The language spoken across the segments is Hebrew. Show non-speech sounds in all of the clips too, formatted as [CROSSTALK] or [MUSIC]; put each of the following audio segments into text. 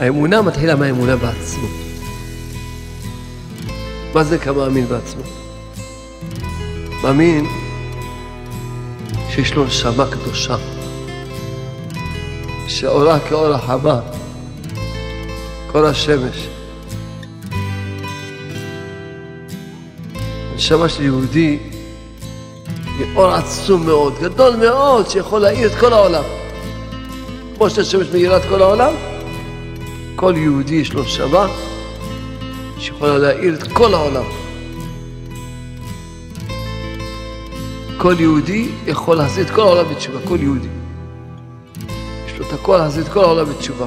האמונה מתחילה מהאמונה בעצמו. מה זה כמה מאמין בעצמו? מאמין שיש לו נשמה קדושה, שאורה כאור החמה, כאור השמש. הנשמה של יהודי היא אור עצום מאוד, גדול מאוד, שיכול להאיר את כל העולם. כמו שהשמש מאירה את כל העולם, כל יהודי יש לו נשמה שיכולה להאיר את כל העולם. כל יהודי יכול להחזיר את כל העולם בתשובה, כל יהודי. יש לו את הכל להחזיר את כל העולם בתשובה.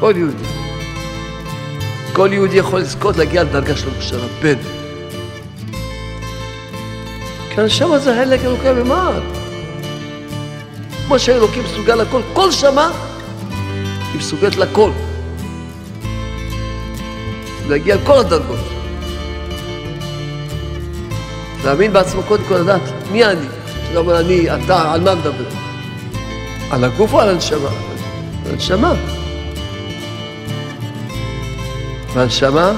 כל יהודי. כל יהודי יכול לזכות להגיע לדרגה של משה רבנו. כי הנשמה זה חלק אלוקי ממעל. כמו שאלוקים מסוגל לכל, כל שמה היא מסוגלת לכל. להגיע לכל הדרגות. להאמין בעצמו קודם כל לדעת מי אני. אתה אומר אני, אתה, על מה מדבר? על הגוף או על הנשמה? על הנשמה. והנשמה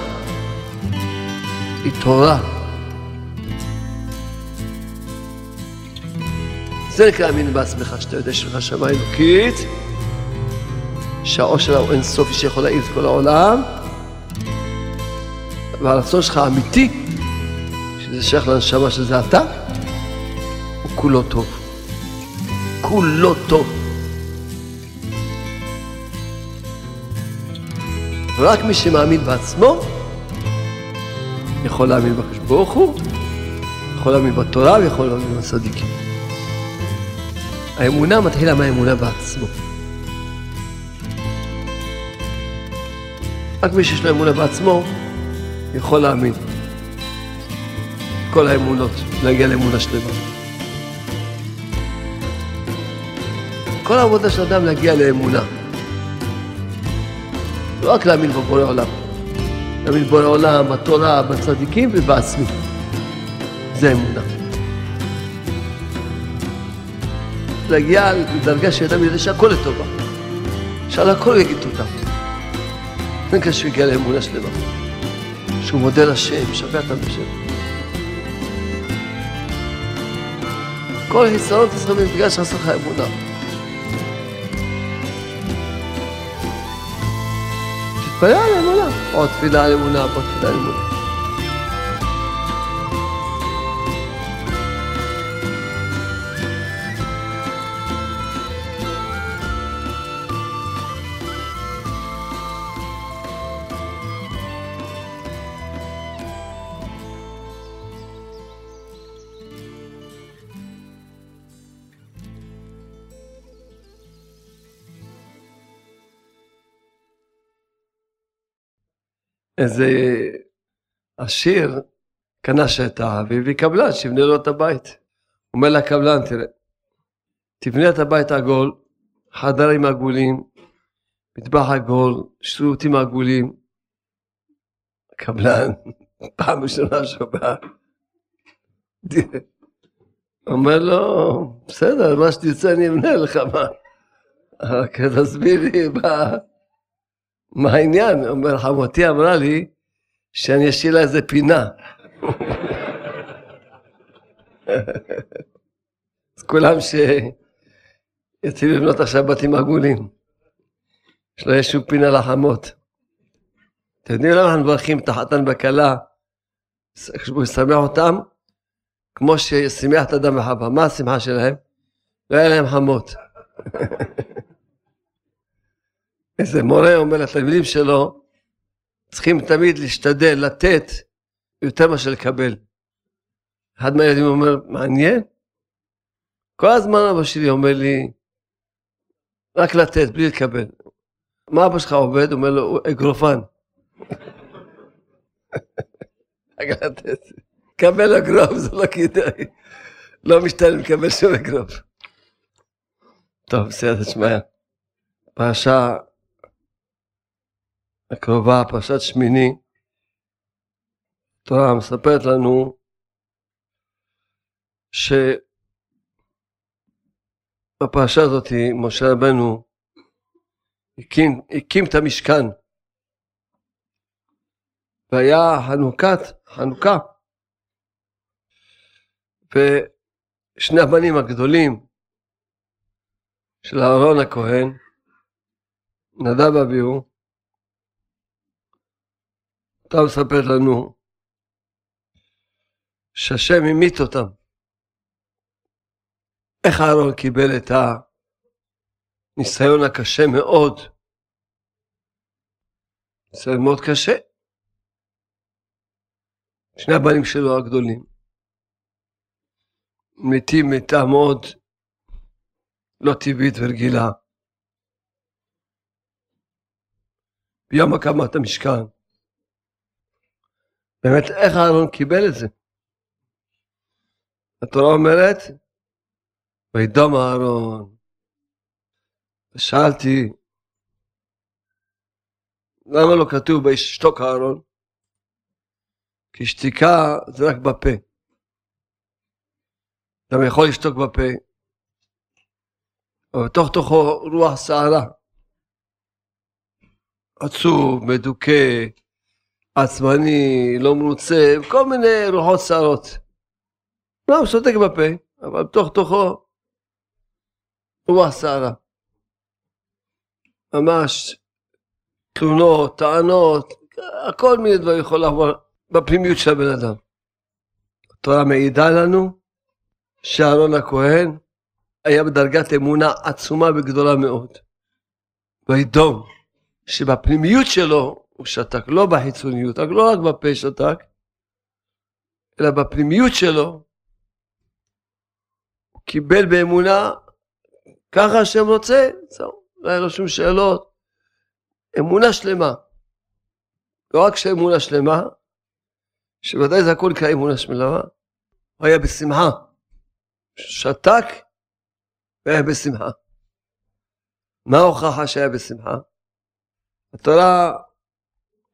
היא תורה. זה נקרא להאמין בעצמך, שאתה יודע שיש לך שמה אלוקית, שהאור שלה הוא אינסופי שיכול להעיר את כל העולם, והרצון שלך אמיתי, שזה שייך לנשמה שזה אתה, הוא כולו טוב. כולו טוב. רק מי שמאמין בעצמו יכול להאמין בקדוש ברוך הוא, יכול להאמין בתורה ויכול להאמין בצדיקים. האמונה מתחילה מהאמונה בעצמו. רק מי שיש לו אמונה בעצמו יכול להאמין. כל האמונות, להגיע לאמונה שלמה. כל העבודה של אדם להגיע לאמונה. לא רק להאמין בבורא עולם, להאמין בבורא עולם, בתורה, בצדיקים ובעצמי. זה אמונה. להגיע לדרגה שאדם יודע שהכל לטובה. שעל הכל יגיד תודה. זה נקרא שהוא הגיע לאמונה שלמה. שהוא מודה לשם, שווה את השם. כל חיסרון תצטרך בגלל שעשה לך אמונה. תתפלל על אמונה. עוד תפילה על אמונה, עוד תפילה על אמונה. איזה עשיר קנה שטח והביא קבלן שיבנה לו את הבית. אומר לקבלן, תראה, תבנה את הבית עגול, חדרים עגולים, מטבח עגול, שירותים עגולים. קבלן, [LAUGHS] פעם ראשונה שומע. אומר לו, בסדר, מה שתרצה אני אמנה לך, מה? רק תסביר לי מה... מה העניין? אומר, חמותי אמרה לי שאני אשאיר לה איזה פינה. [LAUGHS] אז כולם שיתחילו לבנות עכשיו בתים עגולים. שלא יהיה שום פינה לחמות. אתם יודעים למה אנחנו מברכים את החתן בכלה? כשהוא ישמח אותם, כמו שישמח את אדם וחווה. מה השמחה שלהם? לא היה להם חמות. [LAUGHS] איזה מורה אומר לתלמידים שלו, צריכים תמיד להשתדל לתת יותר מאשר לקבל. אחד מהילדים אומר, מעניין? כל הזמן אבא שלי אומר לי, רק לתת, בלי לקבל. מה אבא שלך עובד? אומר לו, אגרופן. [LAUGHS] רק לתת. קבל אגרוף, זה לא כדאי. לא משתלם לקבל שום אגרוף. טוב, בסדר, תשמע. פרשה הקרובה, פרשת שמיני, התורה מספרת לנו שבפרשה הזאת משה רבנו הקים, הקים את המשכן. והיה חנוכת, חנוכה. ושני הבנים הגדולים של אהרון הכהן, נדב אביהו, אתה מספר לנו שהשם המית אותם. איך אהרון קיבל את הניסיון הקשה מאוד? ניסיון מאוד קשה. שני הבנים שלו הגדולים מתים מיתה מאוד לא טבעית ורגילה. ביום הקמת המשכן. באמת, איך אהרון קיבל את זה? התורה אומרת, וידום אהרון. ושאלתי, למה לא כתוב וישתוק אהרון? כי שתיקה זה רק בפה. אתה יכול לשתוק בפה, אבל בתוך תוכו רוח סערה. עצוב, מדוכא, עצמני, לא מרוצה, כל מיני רוחות סערות. לא, הוא שותק בפה, אבל בתוך תוכו רוח סערה. ממש תלונות, טענות, הכל מיני דברים יכול לעבור בפנימיות של הבן אדם. התורה מעידה לנו שאהרון הכהן היה בדרגת אמונה עצומה וגדולה מאוד. וידום שבפנימיות שלו הוא שתק, לא בחיצוניות, לא רק בפה שתק, אלא בפנימיות שלו הוא קיבל באמונה ככה השם רוצה, זהו, לא היה לו שום שאלות. אמונה שלמה. לא רק שאמונה שלמה, שוודאי זה הכל נקרא אמונה שלמה, הוא היה בשמחה. שתק והיה בשמחה. מה ההוכחה שהיה בשמחה? התורה,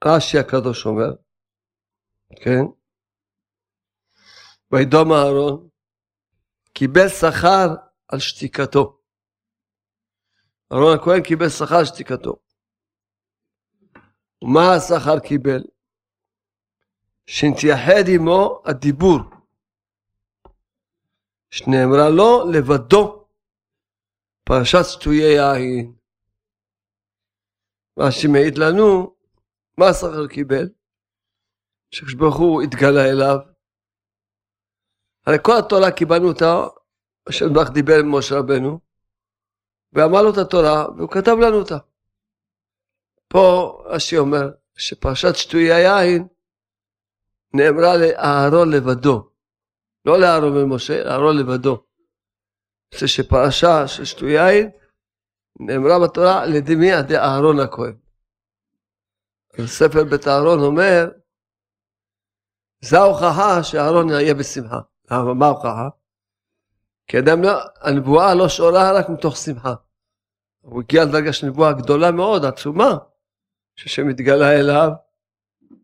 רש"י הקדוש אומר, כן? וידום אהרון, קיבל שכר על שתיקתו. אהרון הכהן קיבל שכר על שתיקתו. ומה השכר קיבל? שנתייחד עמו הדיבור, שנאמרה לו לבדו פרשת שטויי יין. מה שמעיד לנו, מה השכר קיבל? שקדוש הוא התגלה אליו. הרי כל התורה קיבלנו אותה, השם ברוך דיבר עם משה רבנו, ואמר לו את התורה, והוא כתב לנו אותה. פה רש"י אומר שפרשת שטויי היין נאמרה לאהרון לבדו. לא לאהרון ומשה, לאהרון לבדו. זה שפרשה של שטוי יין נאמרה בתורה לדמיה דאהרון הכהן. ספר בית אהרון אומר, זה ההוכחה שאהרון יהיה בשמחה. מה ההוכחה? כי אדם לא, הנבואה לא שורה רק מתוך שמחה. הוא הגיע לדרגה של נבואה גדולה מאוד, עצומה, ששם התגלה אליו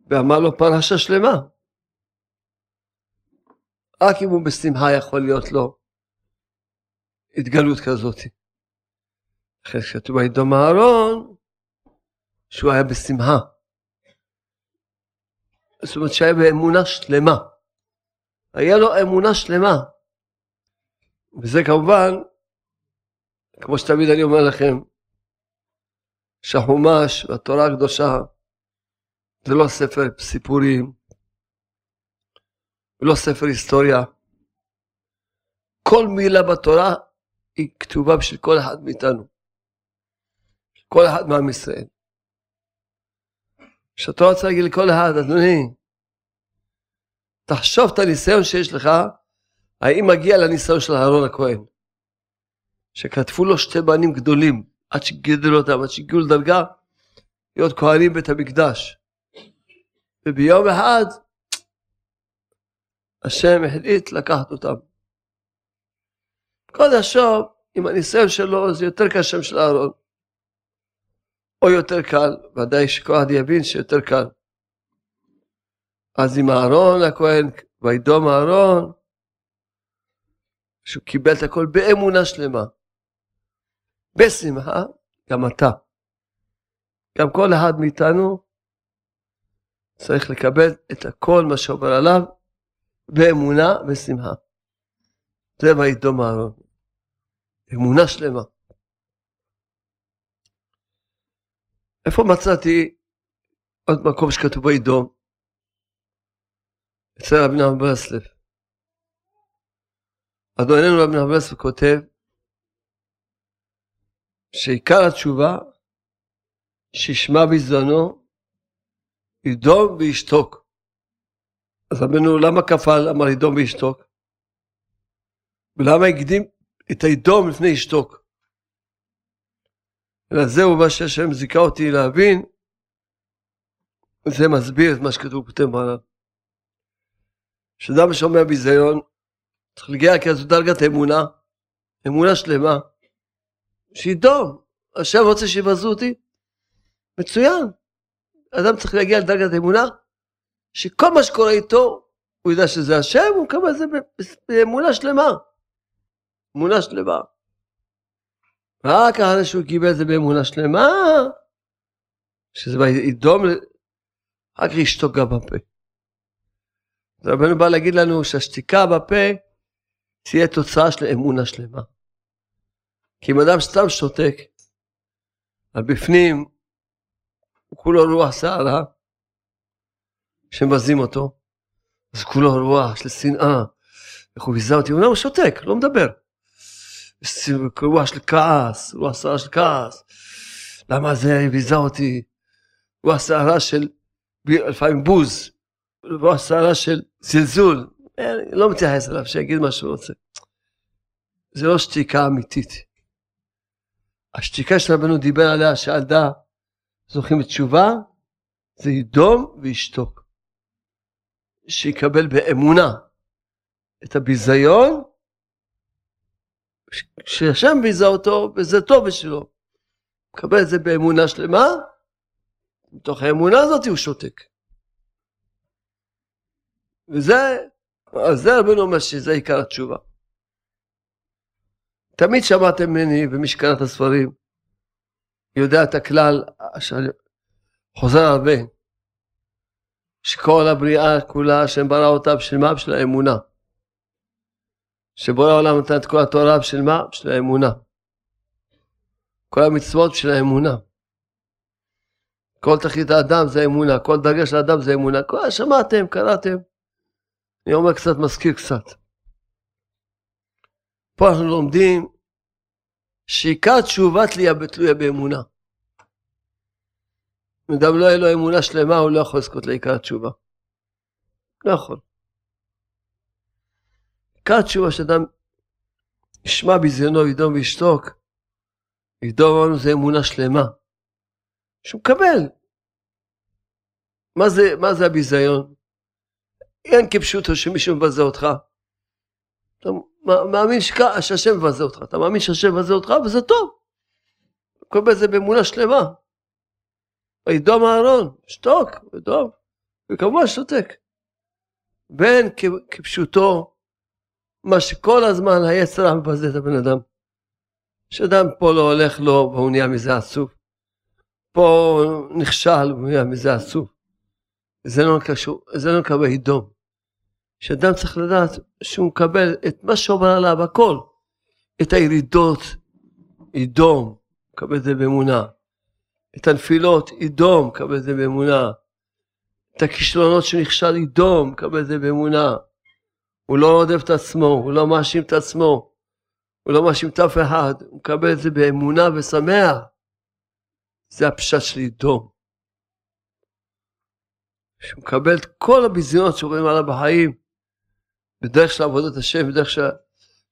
ואמר לו פרשה שלמה. רק אם הוא בשמחה יכול להיות לו התגלות כזאת. אחרי שכתוב וידום אהרון, שהוא היה בשמחה. זאת אומרת שהיה באמונה שלמה. היה לו אמונה שלמה. וזה כמובן, כמו שתמיד אני אומר לכם, שהחומש והתורה הקדושה זה לא ספר סיפורים, ולא ספר היסטוריה. כל מילה בתורה היא כתובה בשביל כל אחד מאיתנו. כל אחד מעם ישראל. כשאתה רוצה להגיד לכל אחד, אדוני, תחשוב את הניסיון שיש לך, האם מגיע לניסיון של אהרון הכהן, שכתבו לו שתי בנים גדולים, עד שגידלו אותם, עד שהגיעו לדרגה, להיות כהנים בית המקדש. וביום אחד, השם החליט לקחת אותם. כל השוב, עם הניסיון שלו, זה יותר קשה של אהרון. או יותר קל, ודאי שכל אחד יבין שיותר קל. אז עם אהרון הכהן, וידום אהרון, שהוא קיבל את הכל באמונה שלמה. בשמחה, גם אתה. גם כל אחד מאיתנו צריך לקבל את הכל מה שעובר עליו באמונה ושמחה. זה וידום אהרון. אמונה שלמה. איפה מצאתי עוד מקום שכתוב וידום? אצל רבי נחמן ברסלב. אדוננו רבי נחמן ברסלב כותב שעיקר התשובה שישמע בזדונו ידום וישתוק. אז רבנו למה כפל אמר ידום וישתוק? ולמה הקדים את הידום לפני ישתוק? אלא זהו מה שהשם זיכה אותי להבין, זה מסביר את מה שכתוב כותב מעליו. כשאדם שומע ביזיון, צריך להגיע כזו דרגת אמונה, אמונה שלמה, שידום, השם רוצה שיבזו אותי, מצוין. אדם צריך להגיע לדרגת אמונה, שכל מה שקורה איתו, הוא יודע שזה השם, הוא מקבל את זה באמונה שלמה. אמונה שלמה. רק אחרי שהוא קיבל את זה באמונה שלמה, שזה ידום, רק ישתוק גם בפה. רבנו בא להגיד לנו שהשתיקה בפה תהיה תוצאה של אמונה שלמה. כי אם אדם סתם שותק, על בפנים הוא כולו רוח סערה, שמבזים אותו, אז כולו רוח של שנאה, איך הוא ביזה אותי, הוא לא שותק, לא מדבר. רוח של כעס, רוח סערה של כעס, למה זה ביזה אותי, רוח סערה של לפעמים בוז, רוח סערה של זלזול, אני לא מתייחס אליו, שיגיד מה שהוא רוצה. זה לא שתיקה אמיתית. השתיקה של רבנו דיבר עליה שעל דעה זוכים בתשובה, זה ידום וישתוק. שיקבל באמונה את הביזיון, שהשם ביזה אותו, וזה טוב בשבילו. מקבל את זה באמונה שלמה, מתוך האמונה הזאת הוא שותק. וזה, אז זה רבנו אומר שזה עיקר התשובה. תמיד שמעתם ממני, את הספרים, יודע את הכלל שאני חוזר הרבה, שכל הבריאה כולה, השם ברא אותה בשביל מה? בשביל האמונה. שבורא העולם נתן את כל התורה בשביל מה? בשביל האמונה. כל המצוות בשביל האמונה. כל תכלית האדם זה אמונה, כל דרגה של האדם זה אמונה. כל שמעתם, קראתם. אני אומר קצת, מזכיר קצת. פה אנחנו לומדים שעיקר תשובה תלויה, תלויה באמונה. אם אדם לא יהיה לו אמונה שלמה, הוא לא יכול לזכות לעיקר התשובה. לא יכול. עיקר התשובה שאדם ישמע בזיונו, ידום וישתוק, ידום אמרנו זה אמונה שלמה. שהוא מקבל. מה זה, מה זה הביזיון? אין כפשוטו שמישהו מבזה אותך. אתה מאמין שהשם מבזה אותך, אתה מאמין שהשם מבזה אותך וזה טוב. כל בזה באמונה שלמה. וידום אהרון, שתוק, ודום, וכמובן שותק. ואין כפשוטו מה שכל הזמן היצר מבזה את הבן אדם. שאדם פה לא הולך לו והוא נהיה מזה עצוב. פה נכשל והוא נהיה מזה עצוב. זה לא קשור, זה לא נקרא בהידום. שאדם צריך לדעת שהוא מקבל את מה שעובר עליו, הכל. את הירידות, ידום, מקבל את זה באמונה. את הנפילות, ידום, מקבל את זה באמונה. את הכישלונות שנכשל, ידום, מקבל את זה באמונה. הוא לא רודף את עצמו, הוא לא מאשים את עצמו, הוא לא מאשים את אף אחד, הוא מקבל את זה באמונה ושמח. זה הפשט של ידום. שהוא מקבל את כל הביזיונות שעוברים עליו בחיים, בדרך של עבודת השם, בדרך של,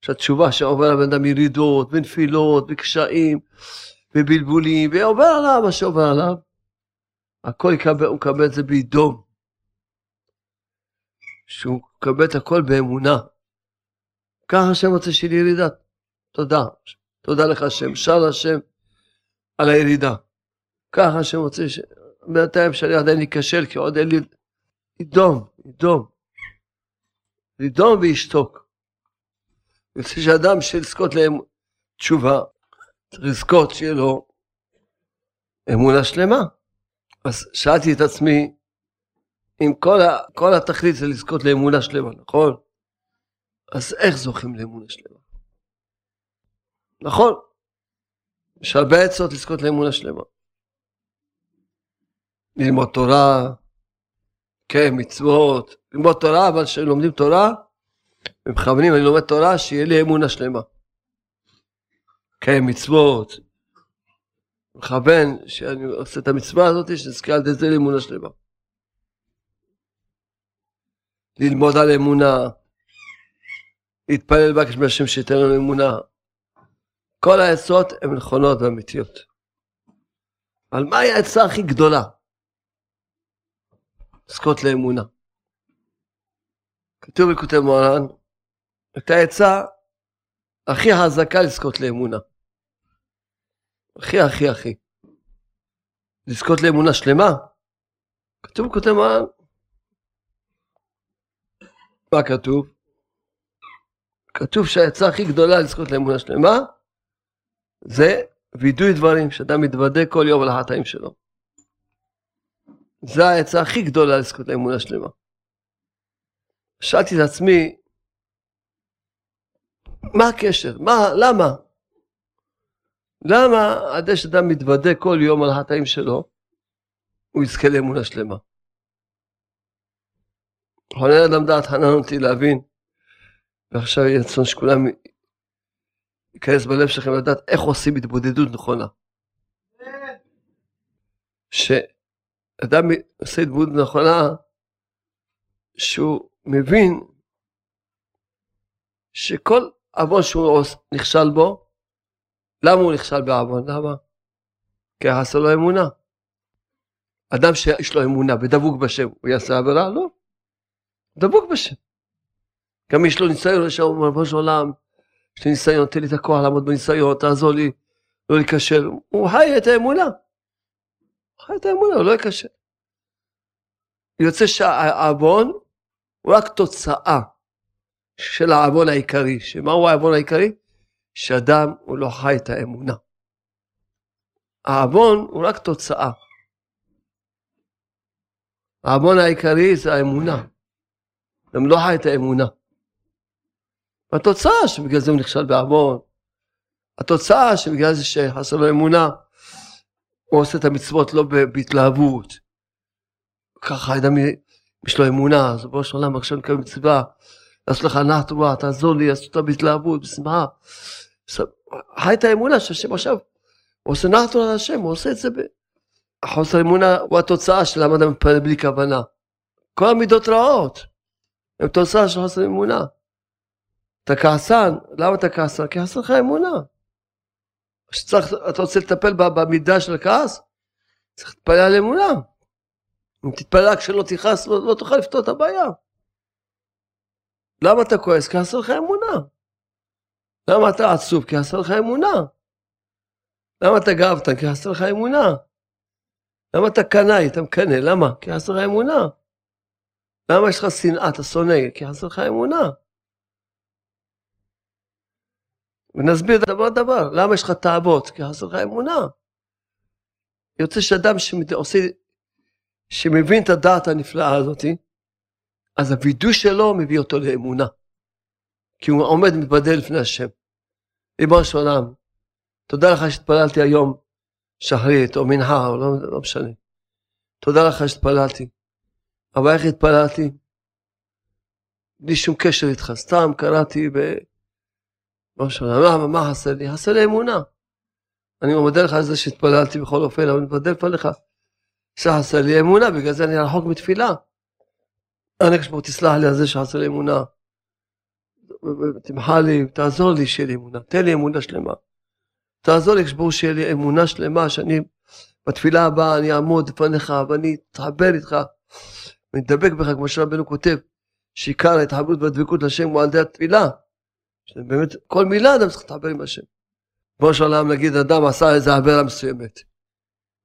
של התשובה שעובר על בן אדם ירידות, ונפילות, וקשיים, ובלבולים, ועובר עליו מה שעובר עליו. הכל יקבל, הוא מקבל את זה בידום. שהוא מקבל את הכל באמונה. ככה השם רוצה שיהיה ירידה. תודה. תודה לך השם. שר להשם על הירידה. ככה השם רוצה ש... בינתיים שאני עדיין אכשל, כי עוד אין לי... ידום, ידום. לדום וישתוק. אני רוצה שאדם שיזכות להם תשובה, צריך לזכות שיהיה לו אמונה שלמה. אז שאלתי את עצמי, אם כל, ה, כל התכלית זה לזכות לאמונה שלמה, נכון? אז איך זוכים לאמונה שלמה? נכון, יש הרבה עצות לזכות לאמונה שלמה. ללמוד תורה, כן, מצוות, ללמוד תורה, אבל כשלומדים תורה, ומכוונים, אני לומד תורה, שיהיה לי אמונה שלמה. כן, מצוות, מכוון שאני עושה את המצווה הזאת, שנזכה על ידי זה לאמונה שלמה. ללמוד על אמונה, להתפלל בקש מהשם שייתן לנו אמונה. כל העצות הן נכונות ואמיתיות. אבל מהי העצה הכי גדולה? לזכות לאמונה. כתוב בכותב מוהר"ן, את העצה הכי חזקה לזכות לאמונה. הכי הכי הכי. לזכות לאמונה שלמה. כתוב בכותב מוהר"ן. מה כתוב? כתוב שהעצה הכי גדולה לזכות לאמונה שלמה זה וידוי דברים, שאדם מתוודה כל יום על החטאים שלו. זו העצה הכי גדולה לזכות לאמונה שלמה. שאלתי את עצמי, מה הקשר? מה, למה? למה עד שאדם מתוודה כל יום על החטאים שלו, הוא יזכה לאמונה שלמה? חונן אדם דעת חנן אותי להבין, ועכשיו יהיה רצון שכולם ייכנס בלב שלכם לדעת איך עושים התבודדות נכונה. שאדם עושה התבודדות נכונה, שהוא מבין שכל עוון שהוא נכשל בו, למה הוא נכשל בעוון? למה? כי חסר לו אמונה. אדם שיש לו אמונה ודבוק בשם, הוא יעשה עבירה? לא. דבוק בשם. גם יש לו ניסיון, יש לו ריבונו של עולם, יש לי ניסיון, תן לי את הכוח לעמוד בניסיון, תעזור לי, לא להיכשל. הוא חי את האמונה. הוא חי את האמונה, הוא לא ייכשל. יוצא שהעוון הוא רק תוצאה של העוון העיקרי. שמהו העוון העיקרי? שאדם הוא לא חי את האמונה. העוון הוא רק תוצאה. העוון העיקרי זה האמונה. גם לא חי את האמונה. והתוצאה שבגלל זה הוא נכשל בעוון, התוצאה שבגלל זה שחסר לו אמונה, הוא עושה את המצוות לא בהתלהבות. ככה אדם יש לו אמונה, אז בראש העולם עכשיו נקבל מצווה, לעשות לך נעה טובה, תעזור לי, לעשות אותה בהתלהבות, בשמחה. חי את האמונה שהשם עכשיו, הוא עושה נעה טובה להשם, הוא עושה את זה ב... חוסר אמונה הוא התוצאה של למה אדם מתפלל בלי כוונה. כל המידות רעות. הם תוצאה של חוסר אמונה. אתה כעסן, למה אתה כעסן? כי חסר לך אמונה. שצריך, אתה רוצה לטפל במידה של הכעס? צריך להתפלל על אמונה. אם תתפלל כשלא תכעס, לא, לא תוכל לפתור את הבעיה. למה אתה כועס? כי חסר לך אמונה. למה אתה עצוב? כי חסר לך אמונה. למה אתה גאוותן? כי חסר לך אמונה. למה אתה קנאי? אתה מקנא, למה? כי חסר לך אמונה. למה יש לך שנאה, אתה שונא? כי חסר לך אמונה. ונסביר דבר דבר, למה יש לך תאוות? כי חסר לך אמונה. יוצא שאדם שעושה, שמבין את הדעת הנפלאה הזאת, אז הווידוי שלו מביא אותו לאמונה. כי הוא עומד מתבדל לפני השם. ריבונו של עולם, תודה לך שהתפללתי היום שחרית או מנחה לא, לא משנה. תודה לך שהתפללתי. אבל איך התפללתי? בלי שום קשר איתך, סתם קראתי ב... לא משנה, מה, מה חסר לי? חסר לי אמונה. אני מודה לך על זה שהתפללתי בכל אופן, אבל אני מתוודה לפניך שחסר לי אמונה, בגלל זה אני רחוק מתפילה. אני חושב, תסלח לי על זה שחסר לי אמונה. תמחה לי, תעזור לי שיהיה לי אמונה, תן לי אמונה שלמה. תעזור לי, כשברור שיהיה לי אמונה שלמה, שאני בתפילה הבאה אני אעמוד לפניך ואני אתחבר איתך ונדבק בך, כמו שרבנו כותב, שעיקר ההתחברות והדבקות לשם הוא על ידי התפילה. שבאמת כל מילה אדם צריך להתחבר עם השם. כמו שעולם נגיד אדם עשה איזה עבירה מסוימת.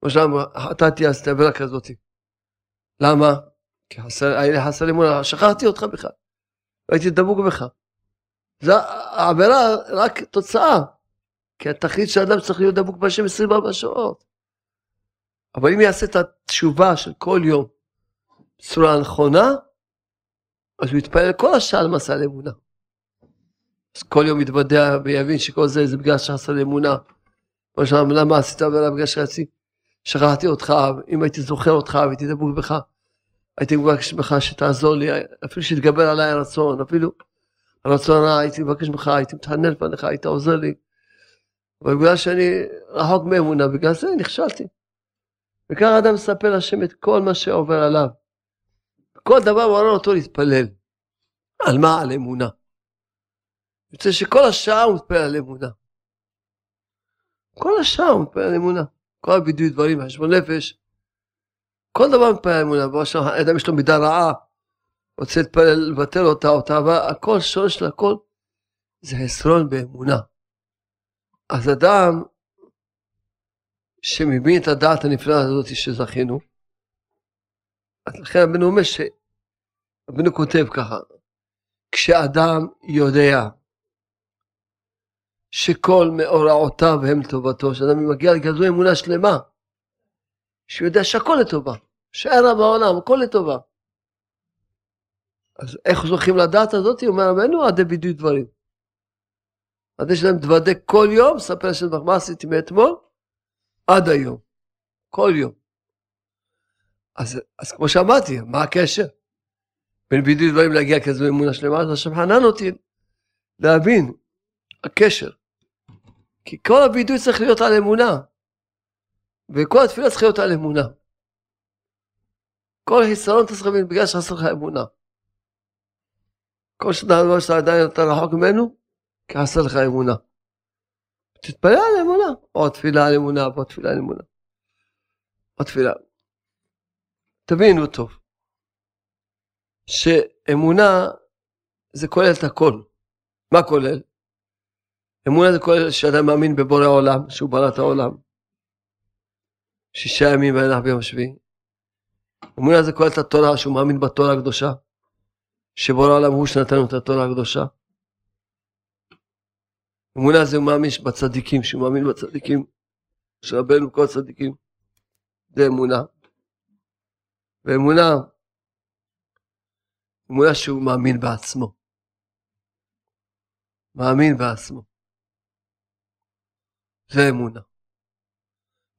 כמו שעולם חטאתי עשיתי עבירה כזאת. למה? כי חסר, היה לי חסר אמונה, שכחתי אותך בכלל. הייתי דבוק בך. זה העבירה רק תוצאה. כי התכלית של האדם צריך להיות דבוק בהשם 24 שעות. אבל אם יעשה את התשובה של כל יום בצורה נכונה, אז הוא יתפלל כל השעה למסע לאמונה. אז כל יום יתוודע ויבין שכל זה זה בגלל שחסר לאמונה. למה עשית עבירה בגלל שרציתי, שכחתי אותך, אם הייתי זוכר אותך והייתי דבוק בך, הייתי מבקש ממך שתעזור לי, אפילו שיתגבר עליי הרצון, אפילו הרצון הרע, הייתי מבקש ממך, הייתי מתחנן לפניך, היית עוזר לי. אבל בגלל שאני רחוק מאמונה, בגלל זה נכשלתי. וככה אדם מספר להשם את כל מה שעובר עליו. כל דבר מעורר אותו להתפלל. על מה? על אמונה. יוצא שכל השעה הוא מתפלל על אמונה. כל השעה הוא מתפלל על אמונה. כל הבידוי דברים, חשבון נפש, כל דבר מתפלל על אמונה. אדם יש לו מידה רעה, רוצה להתפלל, לבטל אותה, אותה, אבל הכל, שורש של הכל, זה חסרון באמונה. אז אדם שמבין את הדעת הנפלאה הזאת שזכינו, אז לכן רבנו אומר. רבנו כותב ככה, כשאדם יודע שכל מאורעותיו הם לטובתו, שאדם מגיע לכזו אמונה שלמה, שהוא יודע שהכל לטובה, שאין רע בעולם, הכל לטובה. אז איך זוכים לדעת הזאת? אומר רבנו, עדי בידוי דברים. עד יש להם תוודא כל יום, ספר השם מה עשיתי מאתמול, עד היום. כל יום. אז, אז כמו שאמרתי, מה הקשר? בין בידוי דברים להגיע כזו אמונה שלמה, אז השם חנן אותי להבין הקשר. כי כל הבידוי צריך להיות על אמונה. וכל התפילה צריכה להיות על אמונה. כל חיסרון אתה צריך להבין בגלל שחסר לך אמונה. כל דבר שאתה עדיין אתה רחוק ממנו, כי חסר לך אמונה. תתפלל על אמונה, עוד תפילה על אמונה, עוד תפילה על אמונה. עוד תפילה. תבינו טוב, שאמונה זה כולל את הכל. מה כולל? אמונה זה כולל שאדם מאמין בבורא עולם, שהוא ברא את העולם. שישה ימים ואין ביום שביעי. אמונה זה כולל את התורה, שהוא מאמין בתורה הקדושה. שבורא העולם הוא שנתן את התורה הקדושה. אמונה זה הוא מאמין בצדיקים, שהוא מאמין בצדיקים, שרבנו כל הצדיקים, זה אמונה. ואמונה, אמונה שהוא מאמין בעצמו. מאמין בעצמו. זה אמונה.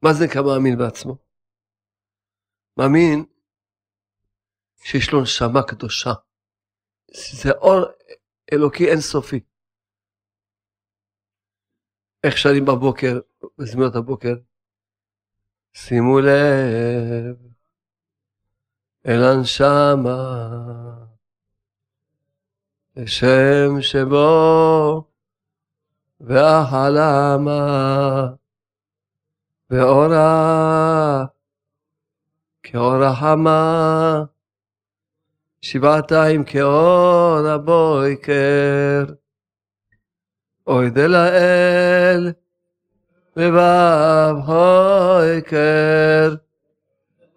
מה זה נקרא מאמין בעצמו? מאמין שיש לו נשמה קדושה. זה אור אלוקי אינסופי. איך שרים בבוקר, בזמינות הבוקר, שימו לב אל הנשמה, לשם שבו והחלמה ואורה כאור החמה. שבעתיים כאור הבויקר אוי דלאל בבב הויקר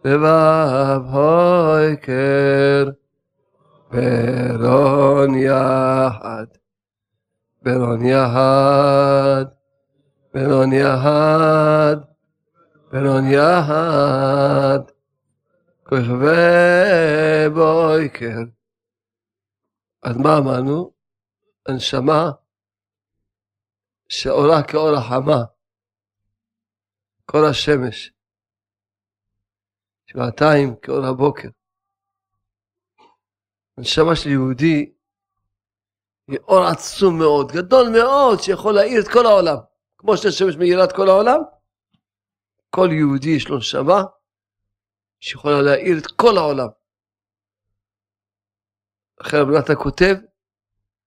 בבב הויקר ברון יחד ברון יחד ברון יחד ברון יחד כוכבי בויקר אז מה אמרנו? הנשמה שאורה כאור החמה, כאור השמש, שבעתיים כאור הבוקר. הנשמה של יהודי היא אור עצום מאוד, גדול מאוד, שיכול להאיר את כל העולם. כמו שהשמש מאירה את כל העולם, כל יהודי יש לו נשמה שיכולה להאיר את כל העולם. אחרי רב נתן כותב,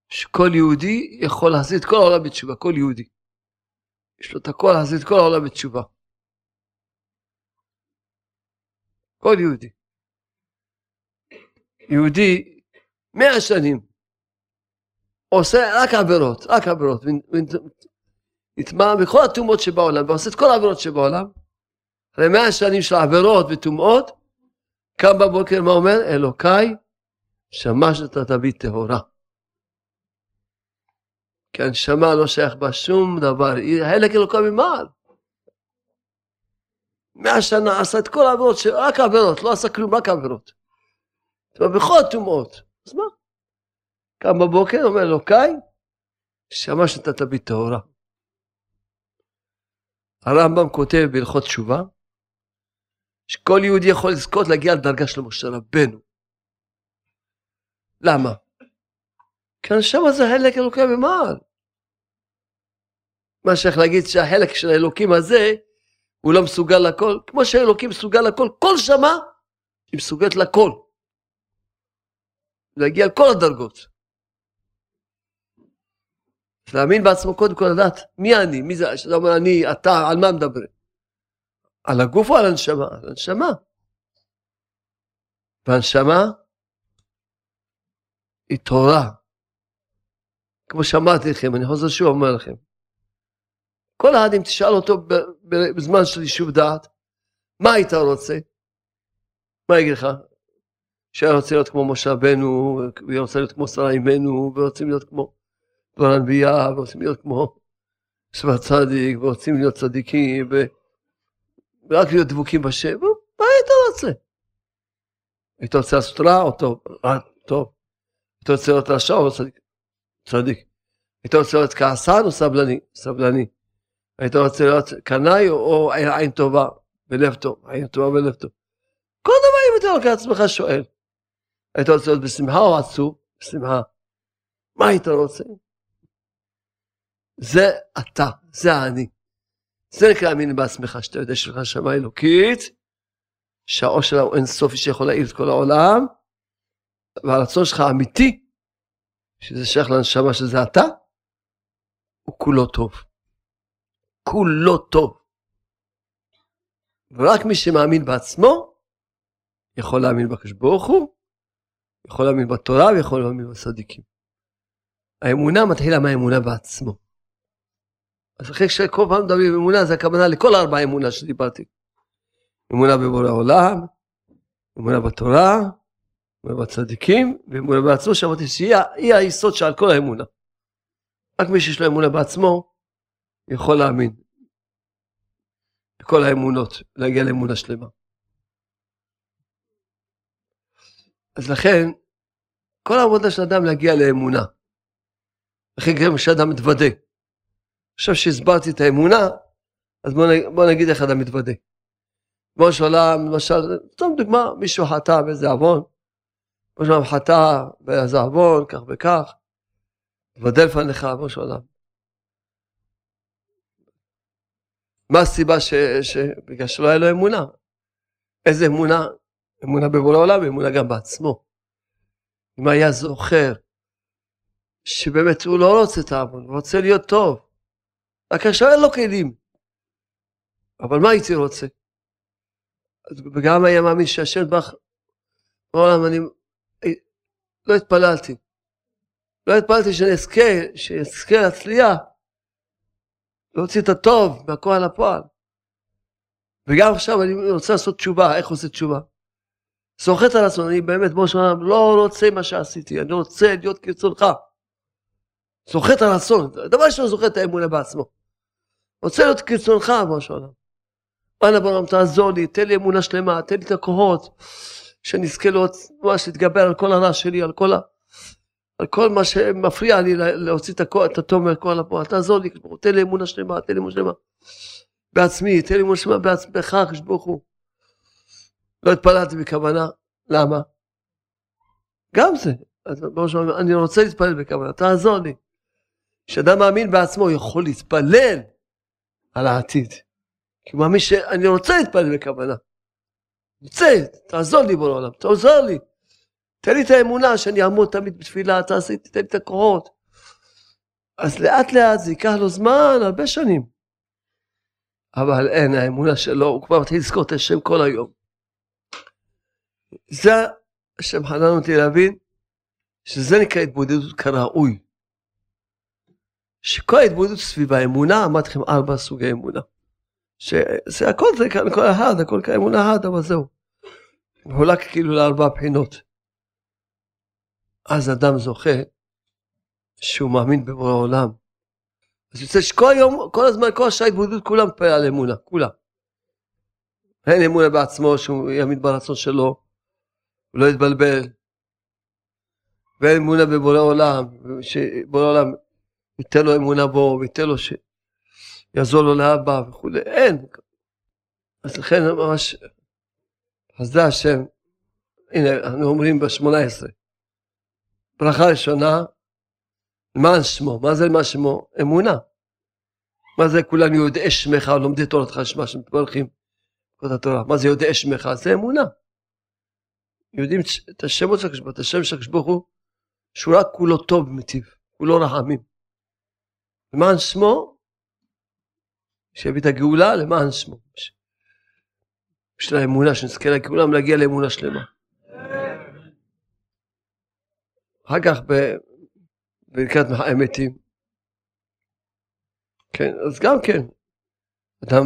שכל יהודי יכול להחזיר את כל העולם בתשובה, כל יהודי. יש לו את הכל להחזיר את כל העולם בתשובה. כל יהודי. יהודי מאה שנים עושה רק עבירות, רק עבירות, נטמע בכל הטומאות שבעולם, ועושה את כל העבירות שבעולם. אחרי מאה שנים של עבירות וטומאות, קם בבוקר, מה אומר? אלוקיי, שמשת תביא טהורה. כי הנשמה לא שייך בה שום דבר, היא חלק אלוקה ממעל. מאה שנה עשה את כל העבירות, רק עבירות, לא עשה כלום, רק עבירות. בכל הטומאות. אז מה? קם בבוקר, אומר אלוקיי, שמע שנתת בי טהורה. הרמב"ם כותב בהלכות תשובה, שכל יהודי יכול לזכות להגיע לדרגה של משה רבנו. למה? כי הנשמה זה חלק אלוקי ממעל. מה שייך להגיד שהחלק של האלוקים הזה הוא לא מסוגל לכל, כמו שהאלוקים מסוגל לכל, כל שמה היא מסוגלת לכל. להגיע לכל הדרגות. להאמין בעצמו קודם כל לדעת מי אני, מי זה, שאתה אומר אני, אתה, על מה מדברים? על הגוף או על הנשמה? על הנשמה. והנשמה היא תורה. כמו שאמרתי לכם, אני חוזר שוב אומר לכם. כל אחד אם תשאל אותו בזמן של יישוב דעת, מה היית רוצה? מה יגיד לך? שהיה רוצה להיות כמו משה רבנו, ורוצה להיות כמו שרה אימנו, ורוצים להיות כמו דבר הנביאה, ורוצים להיות כמו שבט צדיק, ורוצים להיות צדיקים, ורק להיות דבוקים בשם, מה היית רוצה? היית רוצה לעשות רע או טוב? רע, טוב. היית רוצה להיות רשע או צדיק? צדיק. היית רוצה להיות כעסן או סבלני? סבלני. היית רוצה להיות קנאי או עין טובה ולב טוב? עין טובה ולב טוב. כל דבר אם אתה לוקח לעצמך שואל. היית רוצה להיות בשמחה או עצוב? בשמחה. מה היית רוצה? זה אתה, זה אני. זה נקרא להאמין בעצמך, שאתה יודע שיש לך שמה אלוקית, שהאור שלה הוא אינסופי שיכול להעיר את כל העולם, והרצון שלך אמיתי, שזה שייך לנשמה שזה אתה, הוא כולו טוב. כולו טוב. ורק מי שמאמין בעצמו, יכול להאמין בקדוש ברוך הוא, יכול להאמין בתורה ויכול להאמין בצדיקים. האמונה מתחילה מהאמונה בעצמו. אז אחרי שכל פעם מדברים אמונה, זה הכוונה לכל ארבע אמונה שדיברתי. אמונה בבורא העולם, אמונה בתורה, אמונה בצדיקים, ואמונה בעצמו, שאמרתי שהיא היסוד שעל כל האמונה. רק מי שיש לו אמונה בעצמו, יכול להאמין. בכל האמונות, להגיע לאמונה שלמה. אז לכן, כל העבודה של אדם להגיע לאמונה. לכן גם כשאדם מתוודה. עכשיו שהסברתי את האמונה, אז בוא, נ, בוא נגיד איך אדם מתוודה. כמו שעולם, למשל, סתם דוגמה, מישהו חטא באיזה עוון, כמו שעולם חטא באיזה עוון, כך וכך, תוודה לפניך, כמו שעולם. מה הסיבה ש... ש... בגלל שלא היה לו אמונה. איזה אמונה? אמונה בבורא העולם, אמונה גם בעצמו. אם היה זוכר שבאמת הוא לא רוצה את העוון, הוא רוצה להיות טוב, רק עכשיו אין לו כלים. אבל מה הייתי רוצה? וגם היה מאמין שהשם בך, בעולם אני לא התפללתי. לא התפללתי שאני אזכה, שאזכה להצליח, להוציא את הטוב מהכוח לפועל. וגם עכשיו אני רוצה לעשות תשובה, איך עושה תשובה? סוחט על עצמו, אני באמת, כמו שאומר, לא רוצה מה שעשיתי, אני רוצה להיות כרצונך. סוחט על עצמו, דבר ראשון זוכר את האמונה בעצמו. רוצה להיות כרצונך, כמו שאומר. אנא ברם תעזור לי, תן לי אמונה שלמה, תן לי את הכוחות, שנזכה ממש להתגבר על כל הרע שלי, על כל, ה... על כל מה שמפריע לי להוציא את הטוב מהכל לפועל. תעזור לי, תן לי אמונה שלמה, תן לי אמונה שלמה. בעצמי, תן לי אמונה שלמה בעצמך, הקדוש ברוך הוא. לא התפללתי בכוונה, למה? גם זה. אז אני רוצה להתפלל בכוונה, תעזור לי. כשאדם מאמין בעצמו, יכול להתפלל על העתיד. כי הוא מאמין שאני רוצה להתפלל בכוונה. רוצה, תעזור לי בו לעולם, תעזור לי. תן לי את האמונה שאני אעמוד תמיד בתפילה, תעשי, תן לי את הכוחות. אז לאט לאט זה ייקח לו זמן, הרבה שנים. אבל אין, האמונה שלו, הוא כבר מתחיל לזכור את השם כל היום. זה השם חנן אותי להבין, שזה נקרא התבודדות כראוי. שכל ההתבודדות סביב האמונה, אמרתי לכם ארבע סוגי אמונה. שזה הכל זה כאן, כל אחד, הכל כאמונה אחת, אבל זהו. מחולק כאילו לארבע בחינות. אז אדם זוכה שהוא מאמין בבורא העולם. אז יוצא שכל היום, כל הזמן, כל השעה התבודדות, כולם מתפלל על אמונה, כולם. אין אמונה בעצמו שהוא יעמיד ברצון שלו, ולא יתבלבל. ואין אמונה בבורא עולם, שבורא עולם ייתן לו אמונה בו, וייתן לו שיעזור לו לאבא וכולי, אין. אז לכן ממש חסדי השם, הנה אנחנו אומרים בשמונה עשרה, ברכה ראשונה, למען שמו, מה זה למען שמו? אמונה. מה זה כולנו יודעי שמך, לומדי תורתך שמע שמתברכים את התורה, מה זה יודעי שמך? זה אמונה. יודעים את השם של הקדוש את השם של הקדוש ברוך הוא, שהוא רק כולו טוב ומטיב, כולו רחמים. למען שמו, שיביא את הגאולה למען שמו. בשביל האמונה, שנזכה לכולם להגיע לאמונה שלמה. אחר כך בברכת מתים, כן, אז גם כן, אדם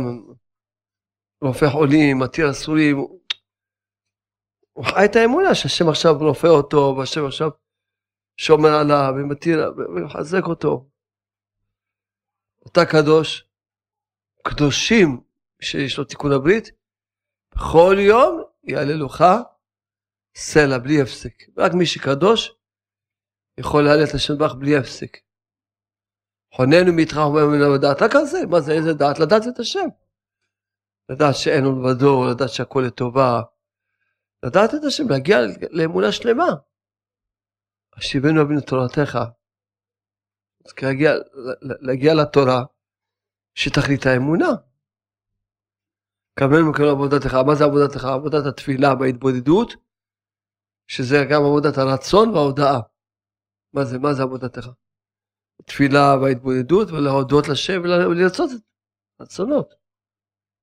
רופא חולים, מתיר אסורים, הוא חי את האמונה שהשם עכשיו רופא אותו, והשם עכשיו שומר עליו ומתיר ומחזק אותו. אתה קדוש, קדושים שיש לו תיקון הברית, בכל יום יעללוך סלע בלי הפסק. רק מי שקדוש יכול להעלה את השם בך בלי הפסק. חוננו מתרח וממנו ודעת, רק על זה, מה זה, איזה דעת? לדעת את השם. לדעת שאין לו לבדו, לדעת שהכל לטובה. לדעת את השם, להגיע לאמונה שלמה. השיבנו אבינו תורתך. אז להגיע, להגיע לתורה שתכלית האמונה. קבלנו מכאן עבודתך, מה זה עבודתך? עבודת התפילה בהתבודדות, שזה גם עבודת הרצון וההודאה. מה זה, מה זה עבודתך? תפילה וההתבודדות ולהודות לשם ולרצות את הרצונות.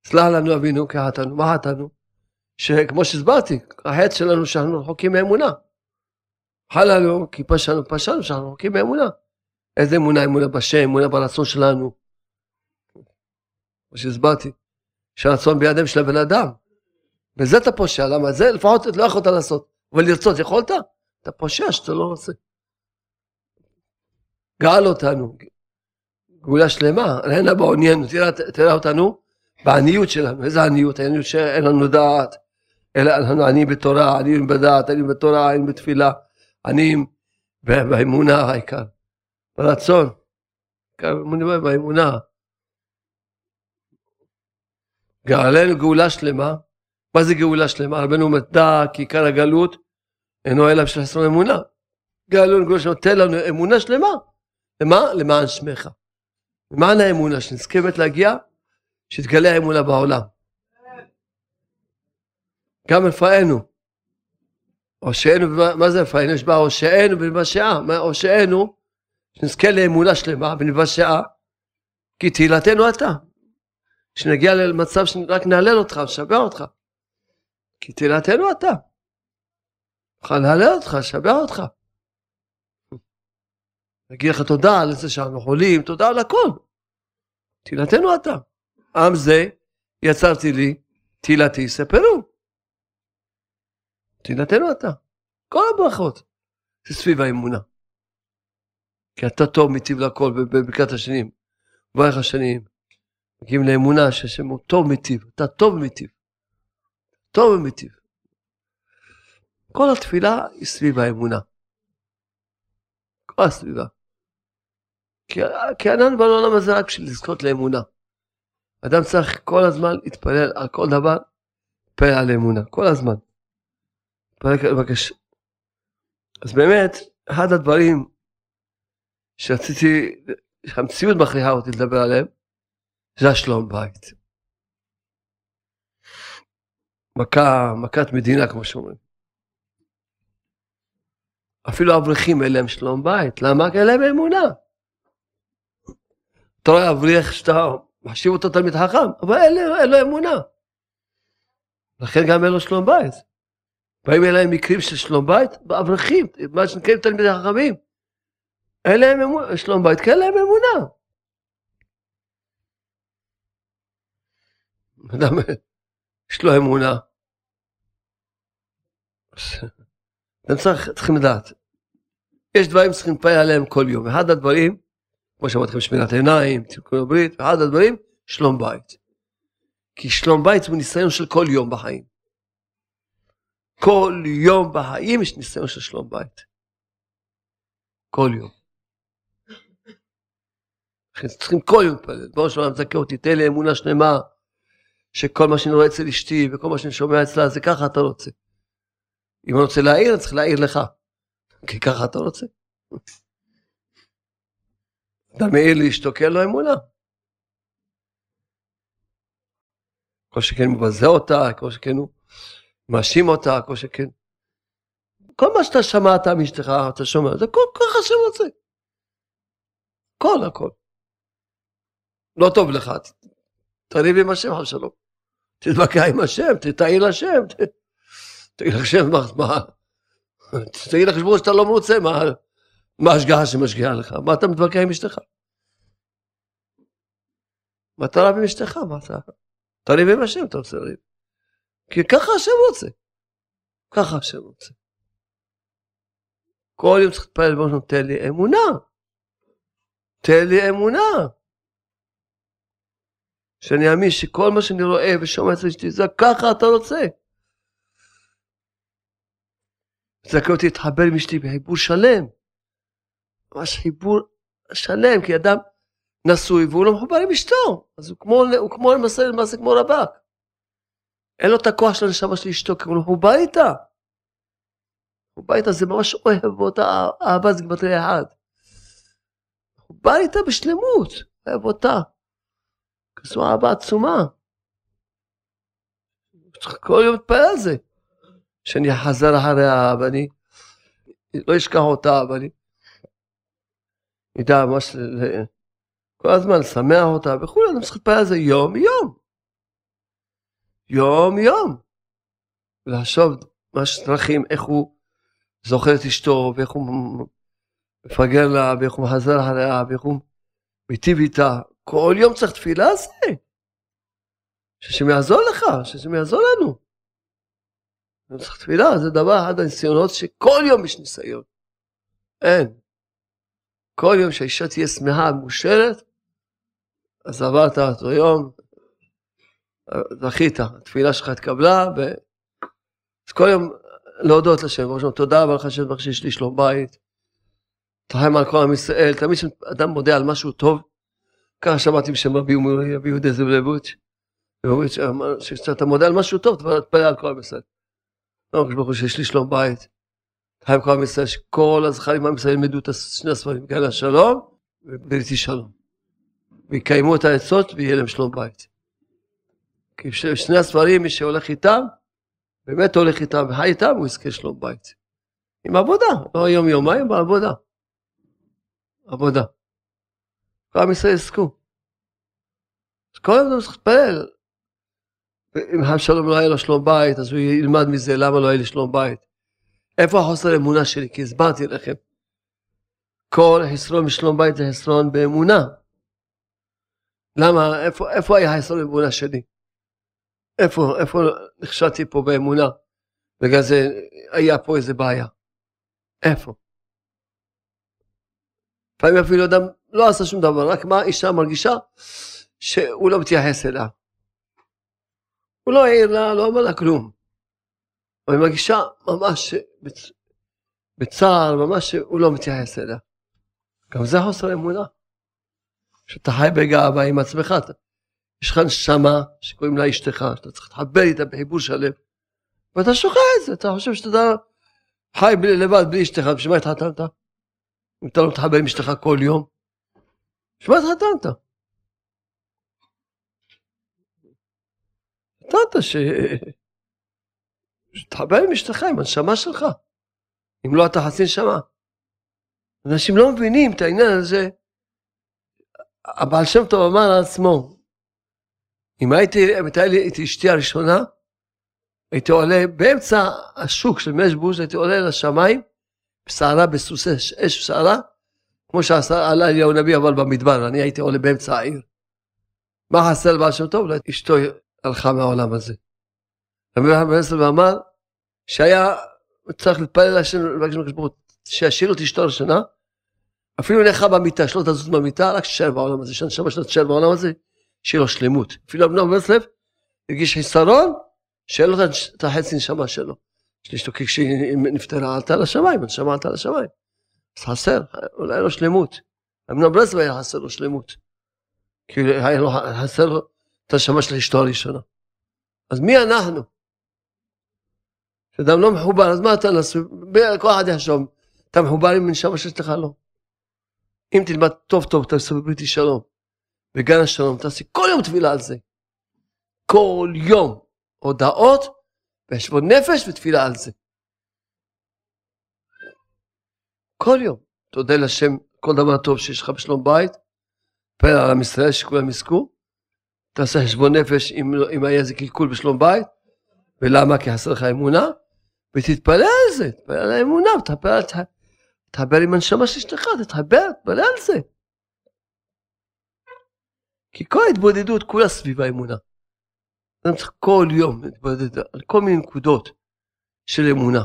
סלח לנו אבינו כי חטאנו, מה חטאנו? שכמו שהסברתי, החטא שלנו שאנחנו רחוקים מאמונה. חל לנו כי פשענו, פשענו שאנחנו רחוקים מאמונה. איזה אמונה? אמונה בשם, אמונה ברצון שלנו. כמו שהסברתי, שהרצון בידיהם של הבן אדם. בזה אתה פושע, למה? זה לפחות לא יכולת לעשות. אבל לרצות יכולת? אתה פושע שאתה לא רוצה. גאל אותנו, גאולה שלמה, הנה בעוניינו, תראה, תראה אותנו בעניות שלנו, איזה עניות? עניות שאין לנו דעת, אלא אנחנו עניים בתורה, עניים בדעת, עניים בתורה, עניים בתפילה, עניים באמונה העיקר, ברצון, באמונה. גאלנו גאולה שלמה, מה זה גאולה שלמה? רבנו אומר, דע כי עיקר הגלות אינו אלא בשביל לעשות אמונה. גאלנו גאולה שלמה, תן לנו אמונה שלמה. למה? למען שמך. למען האמונה, שנזכה באמת להגיע, שתגלה האמונה בעולם. גם רפאנו. הושענו, מה זה רפאנו? יש בה הושענו ונבשעה. מה הושענו? שנזכה לאמונה שלמה ונבשעה, כי תהילתנו אתה. שנגיע למצב שרק נהלל אותך, נשבח אותך. כי תהילתנו אתה. נוכל להלל אותך, נשבח אותך. נגיד לך תודה על זה שאנחנו חולים, תודה על הכל. תהילתנו אתה. עם זה יצרתי לי, תהילתי ספרו. תהילתנו אתה. כל הברכות זה סביב האמונה. כי אתה טוב מטיב לכל בברכת השנים, ברך השנים. מגיעים לאמונה שהשם הוא טוב מטיב, אתה טוב מטיב. טוב ומטיב. כל התפילה היא סביב האמונה. כל הסביבה. כי, כי אנחנו בעולם הזה רק בשביל לזכות לאמונה. אדם צריך כל הזמן להתפלל על כל דבר, להתפלל על אמונה, כל הזמן. לבקש. אז באמת, אחד הדברים שרציתי, שהמציאות מכריחה אותי לדבר עליהם, זה השלום בית. מכה, מכת מדינה כמו שאומרים. אפילו אברכים אין להם שלום בית, למה? כי אין להם אמונה. אתה רואה אבריח שאתה מחשיב אותו תלמיד חכם, אבל אין לו אמונה. לכן גם אין לו שלום בית. באים אליי מקרים של שלום בית, אברכים, מה שנקראים תלמידי חכמים. אין להם אמונה, שלום בית, כי אין להם אמונה. אדם, יש לו אמונה. אתם צריכים לדעת, יש דברים שצריכים להתפעל עליהם כל יום. אחד הדברים כמו שאמרתי לכם, שמירת עיניים, תיקון הברית, ואחד הדברים, שלום בית. כי שלום בית הוא ניסיון של כל יום בחיים. כל יום בחיים יש ניסיון של שלום בית. כל יום. לכן צריכים כל יום להתפלל. בואו שלום מזכה אותי, תן לי אמונה שלמה, שכל מה שאני רואה אצל אשתי וכל מה שאני שומע אצלה, זה ככה אתה רוצה. אם אני רוצה להעיר, אני צריך להעיר לך. כי ככה אתה רוצה. אתה מעיר לאשתו כי אין לו אמונה. כל שכן הוא מבזה אותה, כל שכן הוא מאשים אותה, כל שכן. כל מה שאתה שמעת מאשתך, אתה שומע, זה כל כך השם רוצה. כל הכל. לא טוב לך, תריב עם השם, חס שלום. תתווכח עם השם, תתאיר לשם, תגיד לשם, מה, תגיד לחשבון שאתה לא מרוצה, מה, ההשגחה שמשגיחה לך? מה אתה מתווכח עם אשתך? מה אתה רב עם אשתך? מה אתה... תריב עם השם, אתה רוצה לריב. כי ככה השם רוצה. ככה השם רוצה. כל יום צריך להתפלל בואו תן לי אמונה. תן לי אמונה. שאני אאמין שכל מה שאני רואה ושומע אצל אשתי זה ככה אתה רוצה. תזכה אותי להתחבר עם אשתי בחיבור שלם. ממש חיבור שלם, כי אדם נשוי והוא לא מחובר עם אשתו. אז הוא כמו למעשה, למעשה כמו רווק. אין לו את הכוח של הנשמה של אשתו, כי הוא מחובר איתה. מחובר איתה זה ממש אוהב אותה, אהבה זה גמטריה אחד. מחובר איתה בשלמות, אוהב אותה. כזו אהבה עצומה. צריך כל יום להתפלל על זה. שאני אחזר אחריה ואני לא אשכח אותה ואני אדע ממש כל הזמן לשמח אותה וכולי, אני צריך להתפלל על זה יום יום. יום יום. לחשוב ממש דרכים איך הוא זוכר את אשתו ואיך הוא מפגר לה ואיך הוא מחזר אחריה ואיך הוא מיטיב איתה. כל יום צריך תפילה זה. שהשם יעזור לך, שהשם יעזור לנו. צריך תפילה, זה דבר, אחד הניסיונות שכל יום יש ניסיון. אין. כל יום שהאישה תהיה שמחה, מאושרת, אז עברת אותו יום, זכית, התפילה שלך התקבלה, ו... אז כל יום להודות לשם, ראשון, תודה רבה לך שבח שיש לי שלום בית, תחם על כל עם ישראל, תמיד כשאדם מודה על משהו טוב, ככה שמעתי בשם רבי יהודה זבלבוץ', כשאתה מודה על משהו טוב, תתפלל על כל עם ישראל. לא הקדוש ברוך הוא שיש לי שלום בית. חייב כל עם ישראל שכל הזכרים עם ישראל ילמדו את שני הספרים, כאלה השלום ובריתי שלום. ויקיימו את העצות ויהיה להם שלום בית. כי שני הספרים, מי שהולך איתם, באמת הולך איתם וחי איתם, הוא יזכה שלום בית. עם עבודה, לא יום יומיים, בעבודה. עבודה. כל עם ישראל יזכו. אז כל הזמן צריך להתפלל אם אבשלום לא היה לו שלום בית, אז הוא ילמד מזה למה לא היה לי שלום בית. איפה החוסר אמונה שלי? כי הסברתי לכם. כל חסרון משלום בית זה חסרון באמונה. למה? איפה, איפה היה חסרון באמונה שלי? איפה, איפה נכשלתי פה באמונה? בגלל זה היה פה איזה בעיה. איפה? לפעמים אפילו אדם לא עשה שום דבר, רק מה אישה מרגישה שהוא לא מתייחס אליה. הוא לא העיר לה, לא אמר לה כלום. אבל היא מרגישה ממש בצ... בצער, ממש שהוא לא מתייחס אליה. גם זה חוסר אמונה. שאתה חי בגאווה עם עצמך. יש לך נשמה שקוראים לה אשתך, שאתה צריך להתחבר איתה בחיבור שלם, ואתה שוכח את זה, אתה חושב שאתה חי לבד בלי אשתך, בשביל מה התחתנת? אם אתה לא מתחבר עם אשתך כל יום, בשביל מה התחתנת? נתת ש... שתחבר עם אשתך, עם הנשמה שלך. אם לא אתה חצי נשמה. אנשים לא מבינים את העניין הזה. הבעל שם טוב אמר על עצמו, אם הייתי, אם הייתה לי את אשתי הראשונה, הייתי עולה באמצע השוק של משבוש, הייתי עולה לשמיים, בסערה, בסוסי אש בסערה, כמו שעלה אליהו הנביא אבל במדבר, אני הייתי עולה באמצע העיר. מה חסר לבעל שם טוב? אשתו הלכה מהעולם הזה. רבי יוחנן בן עשר ואמר שהיה צריך להתפלל להשם, שישאיר אותי אשתו הראשונה, אפילו נכה במיטה, שלא תזוז במיטה, רק שתשאר בעולם הזה, שהנשמה שלו תשאר בעולם הזה, שיהיה לו שלמות. אפילו אבנר ברסלב, הרגיש חיסרון, שאין לו את החצי נשמה שלו. אשתו כשהיא נפטרה עלתה לשמיים, הנשמה עלתה לשמיים. אז חסר, אולי לא שלמות. אמנם ברסלב היה חסר לו שלמות. כי היה לו חסר לו את הנשמה של אשתו הראשונה. אז מי אנחנו? כשאדם לא מחובר, אז מה אתה נעשה? כל אחד יחשוב, אתה מחובר עם נשמה שיש לך לא. אם תלמד טוב טוב, תעשה בבריתי שלום, בגן השלום, תעשי כל יום תפילה על זה. כל יום הודעות וישבו נפש ותפילה על זה. כל יום. תודה לשם כל דבר טוב שיש לך בשלום בית, תפלל על עם ישראל שכולם יזכו, תעשה חשבון נפש אם, אם היה איזה קלקול בשלום בית, ולמה? כי חסר לך אמונה, ותתפלל על זה, תתפלל על האמונה, תתפלל, תתחבר עם הנשמה של אשתך, תתחבר, תתפלל על זה. כי כל ההתבודדות כולה סביב האמונה. אדם צריך כל יום להתבודד על כל מיני נקודות של אמונה.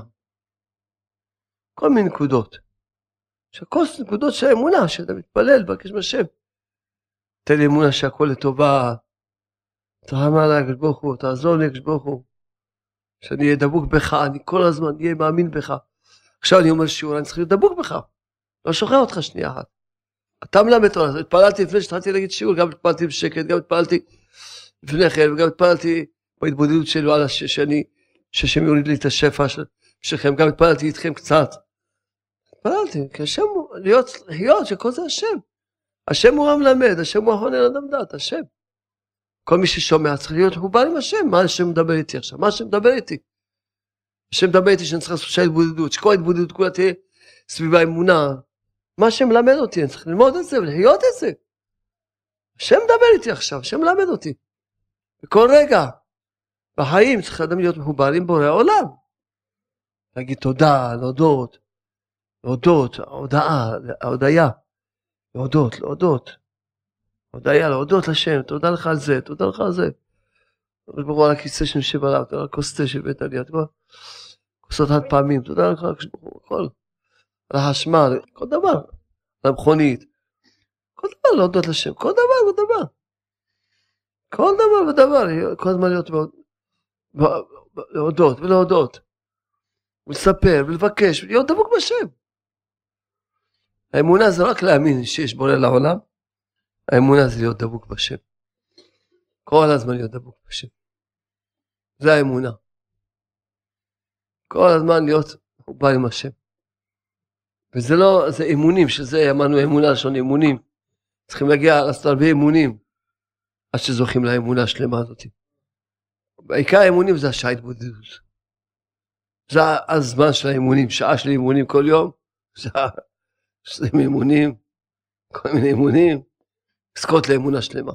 כל מיני נקודות. שכל נקודות של האמונה, שאתה מתפלל, מבקש מהשם. תן לי אמונה שהכל לטובה. תרחם עליי, הקדוש ברוך הוא, תעזור לי, הקדוש ברוך הוא. שאני אהיה דבוק בך, אני כל הזמן אהיה מאמין בך. עכשיו אני אומר שיעור, אני צריך להיות דבוק בך. לא שוכח אותך שנייה אחת. אתה מלמד אותנו, התפללתי לפני שהתחלתי להגיד שיעור, גם התפללתי בשקט, גם התפללתי לפני כן, וגם התפללתי בהתבודדות שלו על הש... שאני, שהשם יוריד לי את השפע שלכם, גם התפללתי איתכם קצת. התפללתי, כי השם הוא, להיות, להיות שכל זה השם. השם הוא המלמד, השם הוא החונן אדם דת, השם. כל מי ששומע צריך להיות מחובר עם השם, מה השם מדבר איתי עכשיו? מה השם מדבר איתי? השם מדבר איתי שאני צריך לעשות שעה התבודדות, שכל ההתבודדות כולה תהיה סביב האמונה. מה השם מלמד אותי, אני צריך ללמוד את זה ולחיות את זה. השם מדבר איתי עכשיו, השם מלמד אותי. בכל רגע. בחיים צריך אדם להיות מחובר עם בורא העולם. להגיד תודה, להודות, להודות, הודעה, הודיה, להודות, להודות. הודיה, להודות לשם, תודה לך על זה, תודה לך על זה. ברוך הוא על הכיסא שיושב עליו, תודה על כוס תה שהבאת לי, כוסות חד פעמים, תודה לך הכל. על החשמל, כל דבר, על המכונית. כל דבר להודות לשם, כל דבר כל דבר. כל דבר ודבר, כל הזמן להיות להודות ולהודות, ולספר ולבקש, ולהיות דבוק בשם. האמונה זה רק להאמין שיש בורא לעולם, האמונה זה להיות דבוק בשם. כל הזמן להיות דבוק בשם. זה האמונה. כל הזמן להיות מחובר עם השם. וזה לא, זה אמונים, שזה אמרנו אמונה, לשון אמונים. צריכים להגיע לעשות הרבה אמונים. עד שזוכים לאמונה השלמה הזאת. בעיקר האמונים זה השעה התבודדות. זה הזמן של האמונים, שעה של אימונים כל יום, שעה של אימונים, כל מיני אימונים, לזכות לאמונה שלמה.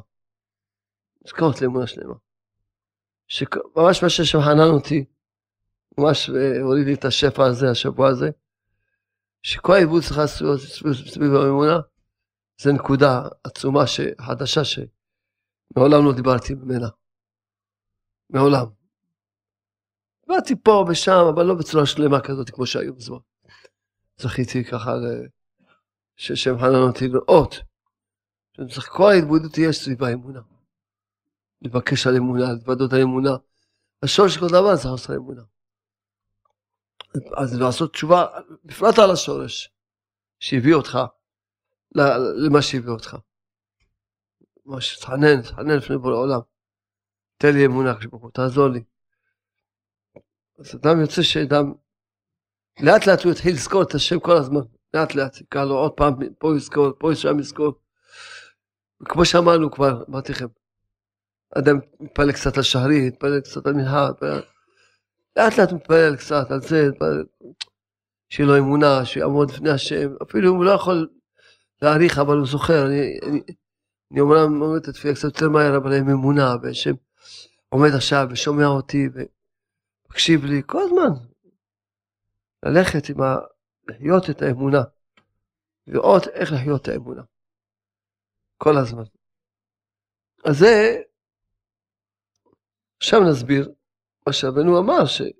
לזכות לאמונה שלמה. שממש מה שחנן אותי, ממש הוריד לי את השפע הזה, השבוע הזה, שכל העיבוד צריך לעשות סביב האמונה, זה נקודה עצומה חדשה ש... מעולם לא דיברתי ממנה. מעולם. דיברתי פה ושם, אבל לא בצורה שלמה כזאת כמו שהיו בזמן. זכיתי ככה ששם חנן אותי לראות. כל ההתבודדות תהיה סביב האמונה. לבקש על אמונה, להתוודות על אמונה. השורש של כל דבר זה חוסר אמונה. אז לעשות תשובה, בפרט על השורש, שהביא אותך למה שהביא אותך. ממש תתחנן, תתחנן לפני בורא עולם. תן לי אמונה, כשברוך תעזור לי. אז אדם יוצא שאדם, לאט לאט הוא יתחיל לזכור את השם כל הזמן, לאט לאט, יקרא לו עוד פעם, פה יזכור, פה שם יזכור. כמו שאמרנו כבר, אמרתי לכם, אדם מתפלל קצת על שחרית, מתפלל קצת על מנהל, לאט לאט מתפלל קצת על זה, שיהיה לו אמונה, שיעמוד לפני השם, אפילו אם הוא לא יכול להעריך, אבל הוא זוכר, אני, אני, אני אומנם אומר את התפילה קצת יותר מהר, אבל עם אמונה, והשם עומד עכשיו ושומע אותי ומקשיב לי כל הזמן. ללכת עם ה... לחיות את האמונה, לראות איך לחיות את האמונה. כל הזמן. אז זה, עכשיו נסביר מה שרבנו אמר, שעיקר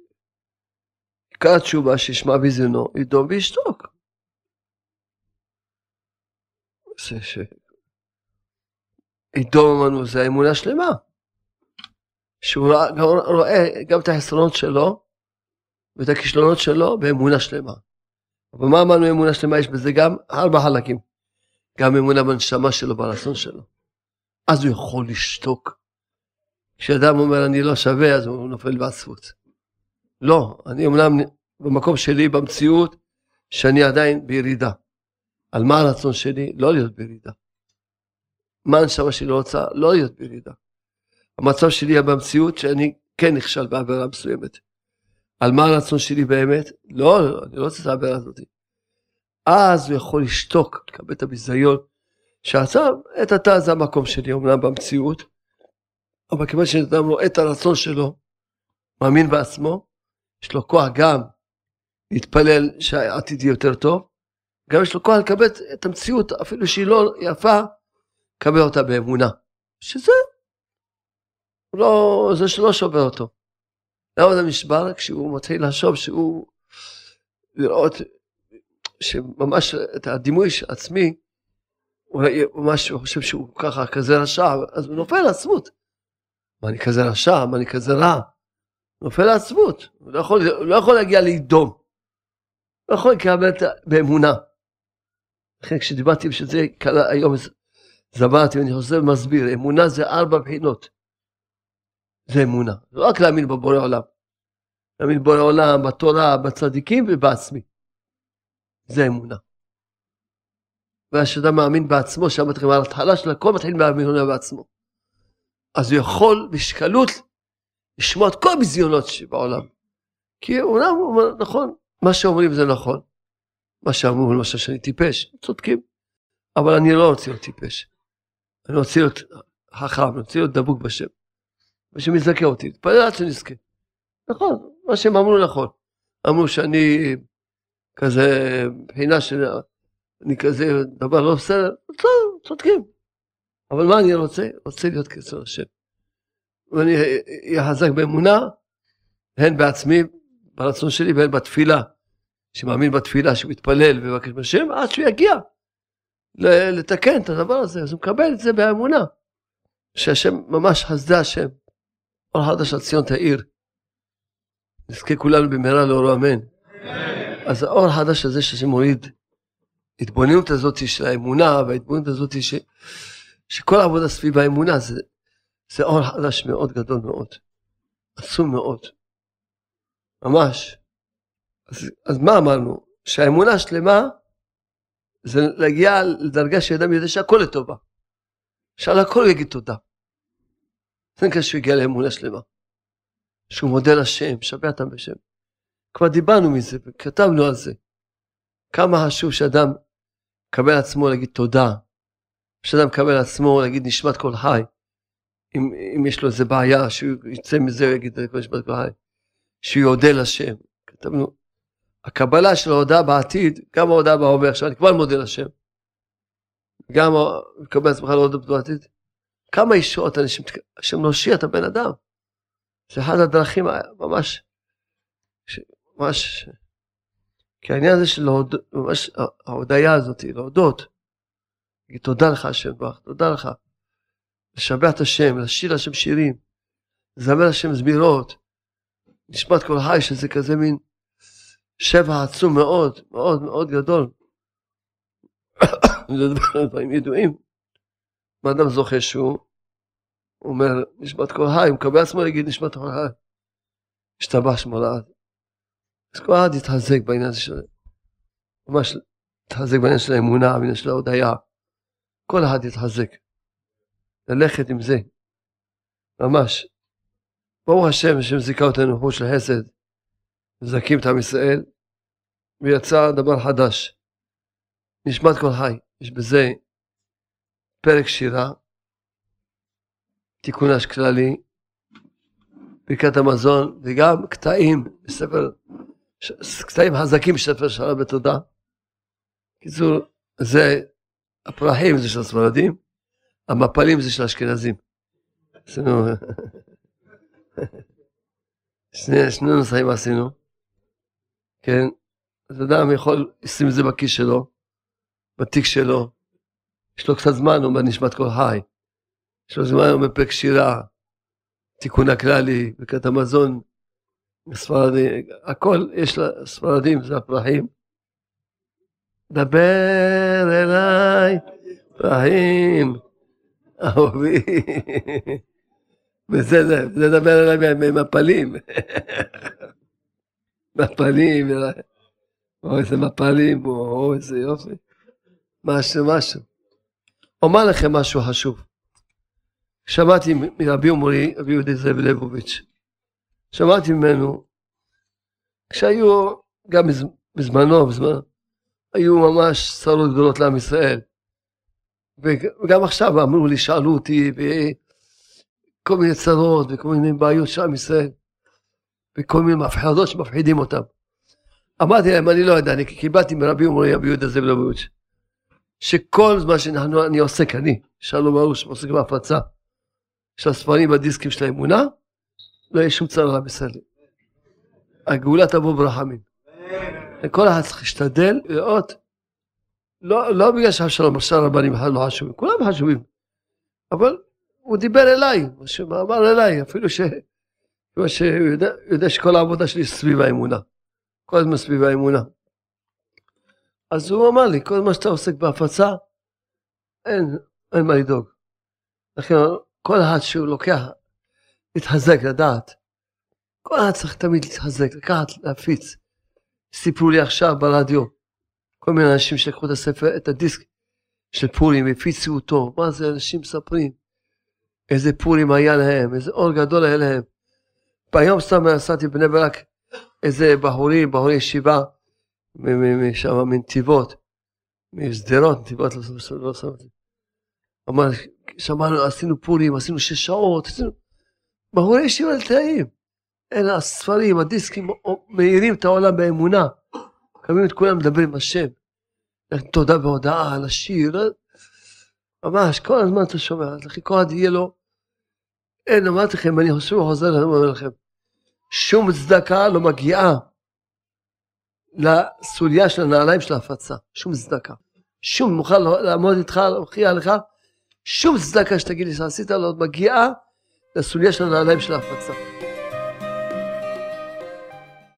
התשובה שישמע בזיונו, ידום וישתוק. זה ש... איתו אמרנו, זה האמונה שלמה. שהוא רואה גם את החסרונות שלו ואת הכישלונות שלו באמונה שלמה. אבל מה אמרנו אמונה שלמה? יש בזה גם ארבע חלקים. גם אמונה בנשמה שלו, ברצון שלו. אז הוא יכול לשתוק. כשאדם אומר אני לא שווה, אז הוא נופל בעצבות. לא, אני אמנם במקום שלי, במציאות, שאני עדיין בירידה. על מה הרצון שלי? לא להיות בירידה. מה הנשמה שלי לא רוצה? לא להיות בירידה. המצב שלי היה במציאות שאני כן נכשל בעבירה מסוימת. על מה הרצון שלי באמת? לא, אני לא רוצה את העבירה הזאת. אז הוא יכול לשתוק, לקבל את הביזיון, שעכשיו, את עתה זה המקום שלי, אומנם במציאות, אבל כיוון שאדם רואה את הרצון שלו, מאמין בעצמו, יש לו כוח גם להתפלל שהעתיד יהיה יותר טוב, גם יש לו כוח לקבל את המציאות, אפילו שהיא לא יפה, לקבל אותה באמונה. שזה, לא, זה שלא שובר אותו. למה זה נשבר? כשהוא מתחיל לחשוב שהוא, לראות שממש את הדימוי עצמי, הוא ממש חושב שהוא ככה כזה רשע, אז הוא נופל לעצמות. מה אני כזה רשע? מה אני כזה רע? נופל לעצמות. הוא לא יכול, לא יכול להגיע לאדום. הוא לא יכול לקבל באמונה. לכן כשדיברתי שזה היום זברתי ואני חוזר ומסביר, אמונה זה ארבע בחינות. זה אמונה. זה לא רק להאמין בבורא עולם. להאמין בבורא עולם, בתורה, בצדיקים ובעצמי. זה אמונה. והשאדם מאמין בעצמו, מתחילים על ההתחלה של הכל מתחיל מהאמונה בעצמו. אז הוא יכול בשקלות לשמוע את כל הביזיונות שבעולם. כי הוא אומר, נכון, מה שאומרים זה נכון. מה שאמרו למשל שאני טיפש, צודקים. אבל אני לא רוצה להיות טיפש. אני רוצה להיות חכם, אני רוצה להיות דבוק בשם. ושם יזכה אותי, תתפלל עד שנזכה. נכון, מה שהם אמרו נכון. אמרו שאני כזה, מבחינה שאני כזה דבר לא בסדר, צודקים. אבל מה אני רוצה? רוצה להיות כסר השם. ואני אהיה חזק באמונה, הן בעצמי, ברצון שלי, והן בתפילה. שמאמין בתפילה, שמתפלל ומבקש בשם, עד שהוא יגיע לתקן את הדבר הזה. אז הוא מקבל את זה באמונה. שהשם ממש חסדה השם. אור חדש על ציון תאיר. נזכה כולנו במהרה לאורו אמן. אז האור החדש הזה שהשם מוריד, התבוננות הזאת של האמונה וההתבוננות הזאת ש... שכל העבודה סביב האמונה זה, זה אור חדש מאוד גדול מאוד, עצום מאוד, ממש. אז, אז מה אמרנו? שהאמונה השלמה זה להגיע לדרגה שאדם יודע שהכל לטובה. שעל הכל הוא יגיד תודה. זה נקרא שהוא הגיע לאמונה שלמה. שהוא מודה לשם, שווה אותם בשם. כבר דיברנו מזה וכתבנו על זה. כמה חשוב שאדם מקבל עצמו להגיד תודה, שאדם מקבל עצמו להגיד נשמת כל חי, אם, אם יש לו איזה בעיה, שהוא יצא מזה ויגיד נשמת כל חי, שהוא יודה לשם. כתבנו, הקבלה של ההודעה בעתיד, גם ההודעה בהווה, עכשיו אני כבר מודה לשם. גם מקבל עצמך להודות בעתיד. כמה ישועות אנשים, השם להושיע את הבן אדם. זה אחד הדרכים ממש ממש, כי העניין הזה של. ממש ההודיה הזאת, להודות, להגיד תודה לך השם ברך, תודה לך, לשבח את השם, לשיר לשם שירים, לזמר לשם זמירות, נשמת כל חי שזה כזה מין שבע עצום מאוד, מאוד מאוד גדול. [COUGHS] זה דברים ידועים. מה אדם זוכה שהוא אומר נשמת כל חי, הוא מקבל עצמו להגיד נשמת כל חי. השתבח שמו לעד. אז כל אחד יתחזק בעניין הזה של... ממש יתחזק בעניין של האמונה, בעניין של ההודיה. כל אחד יתחזק. ללכת עם זה. ממש. ברוך השם, השם זיכה אותנו חוש של חסד. מזכים את עם ישראל. ויצא דבר חדש. נשמת כל חי. יש בזה פרק שירה. תיקון השכללי. ברכת המזון, וגם קטעים בספר קטעים חזקים בספר שרה בתודה. קיצור, זה הפרחים זה של הספרדים, המפלים זה של האשכנזים. עשינו, [LAUGHS] שני, שני נוסעים עשינו, כן, אז אדם יכול לשים את זה בכיס שלו, בתיק שלו, יש לו קצת זמן, הוא אומר נשמת כל חי, יש לו זמן, הוא מפרק שירה, תיקון הכללי, ברכת המזון, ספרדים, הכל יש לספרדים, זה הפרחים. דבר אליי, פרחים, אהובי. וזה זה דבר אליי ממפלים. מפלים, או איזה מפלים, או איזה יופי. משהו, משהו. אומר לכם משהו חשוב. שמעתי מרבי עמרי, רבי יהודי זאב ליבוביץ', שמעתי ממנו, כשהיו, גם בזמנו, בזמנו, היו ממש צרות גדולות לעם ישראל. וגם עכשיו אמרו לי, שאלו אותי, וכל מיני צרות וכל מיני בעיות של עם ישראל, וכל מיני מפחדות שמפחידים אותם. אמרתי להם, אני לא יודע, אני קיבלתי מרבי עמרי, רבי יהודה זאב ליבוביץ', שכל זמן שאני עוסק, אני, שלום ארוש, עוסק בהפצה של הספרים בדיסקים של האמונה, לא יהיה שום צרה לעם ישראל. הגאולה תבוא ברחמים. כל אחד צריך להשתדל לראות, לא, לא בגלל שאבשלום עכשיו רבנים בכלל לא חשובים, כולם חשובים, אבל הוא דיבר אליי, הוא אמר אליי, אפילו ש... שהוא יודע, יודע שכל העבודה שלי סביב האמונה, כל הזמן סביב האמונה. אז הוא אמר לי, כל מה שאתה עוסק בהפצה, אין, אין מה לדאוג. לכן כל אחד שהוא לוקח, להתחזק, לדעת, כל אחד צריך תמיד להתחזק, לקחת, להפיץ. סיפרו לי עכשיו ברדיו, כל מיני אנשים שלקחו את הספר, את הדיסק של פורים, הפיצו אותו, מה זה אנשים מספרים, איזה פורים היה להם, איזה אור גדול היה להם. ביום סתם נסעתי בבני ברק, איזה בחורים, בחורי ישיבה, משם מנתיבות, משדרות, נתיבות לא שמתי. אמר, שמענו, עשינו פורים, עשינו שש שעות, עשינו... בחורי ישיבה לתאים. אלה הספרים, הדיסקים, מאירים את העולם באמונה. קמים את כולם מדברים עם השם. תודה והודאה על השיר. ממש, כל הזמן אתה שומע, אז לכי כל אחד יהיה לו. אין, אמרתי לכם, אני חושב וחוזר אומר לכם, שום צדקה לא מגיעה לסוליה של הנעליים של ההפצה, שום צדקה. שום, מוכן לעמוד איתך, להוכיח לך, שום צדקה שתגיד לי שעשית לא מגיעה לסוליה של הנעליים של ההפצה.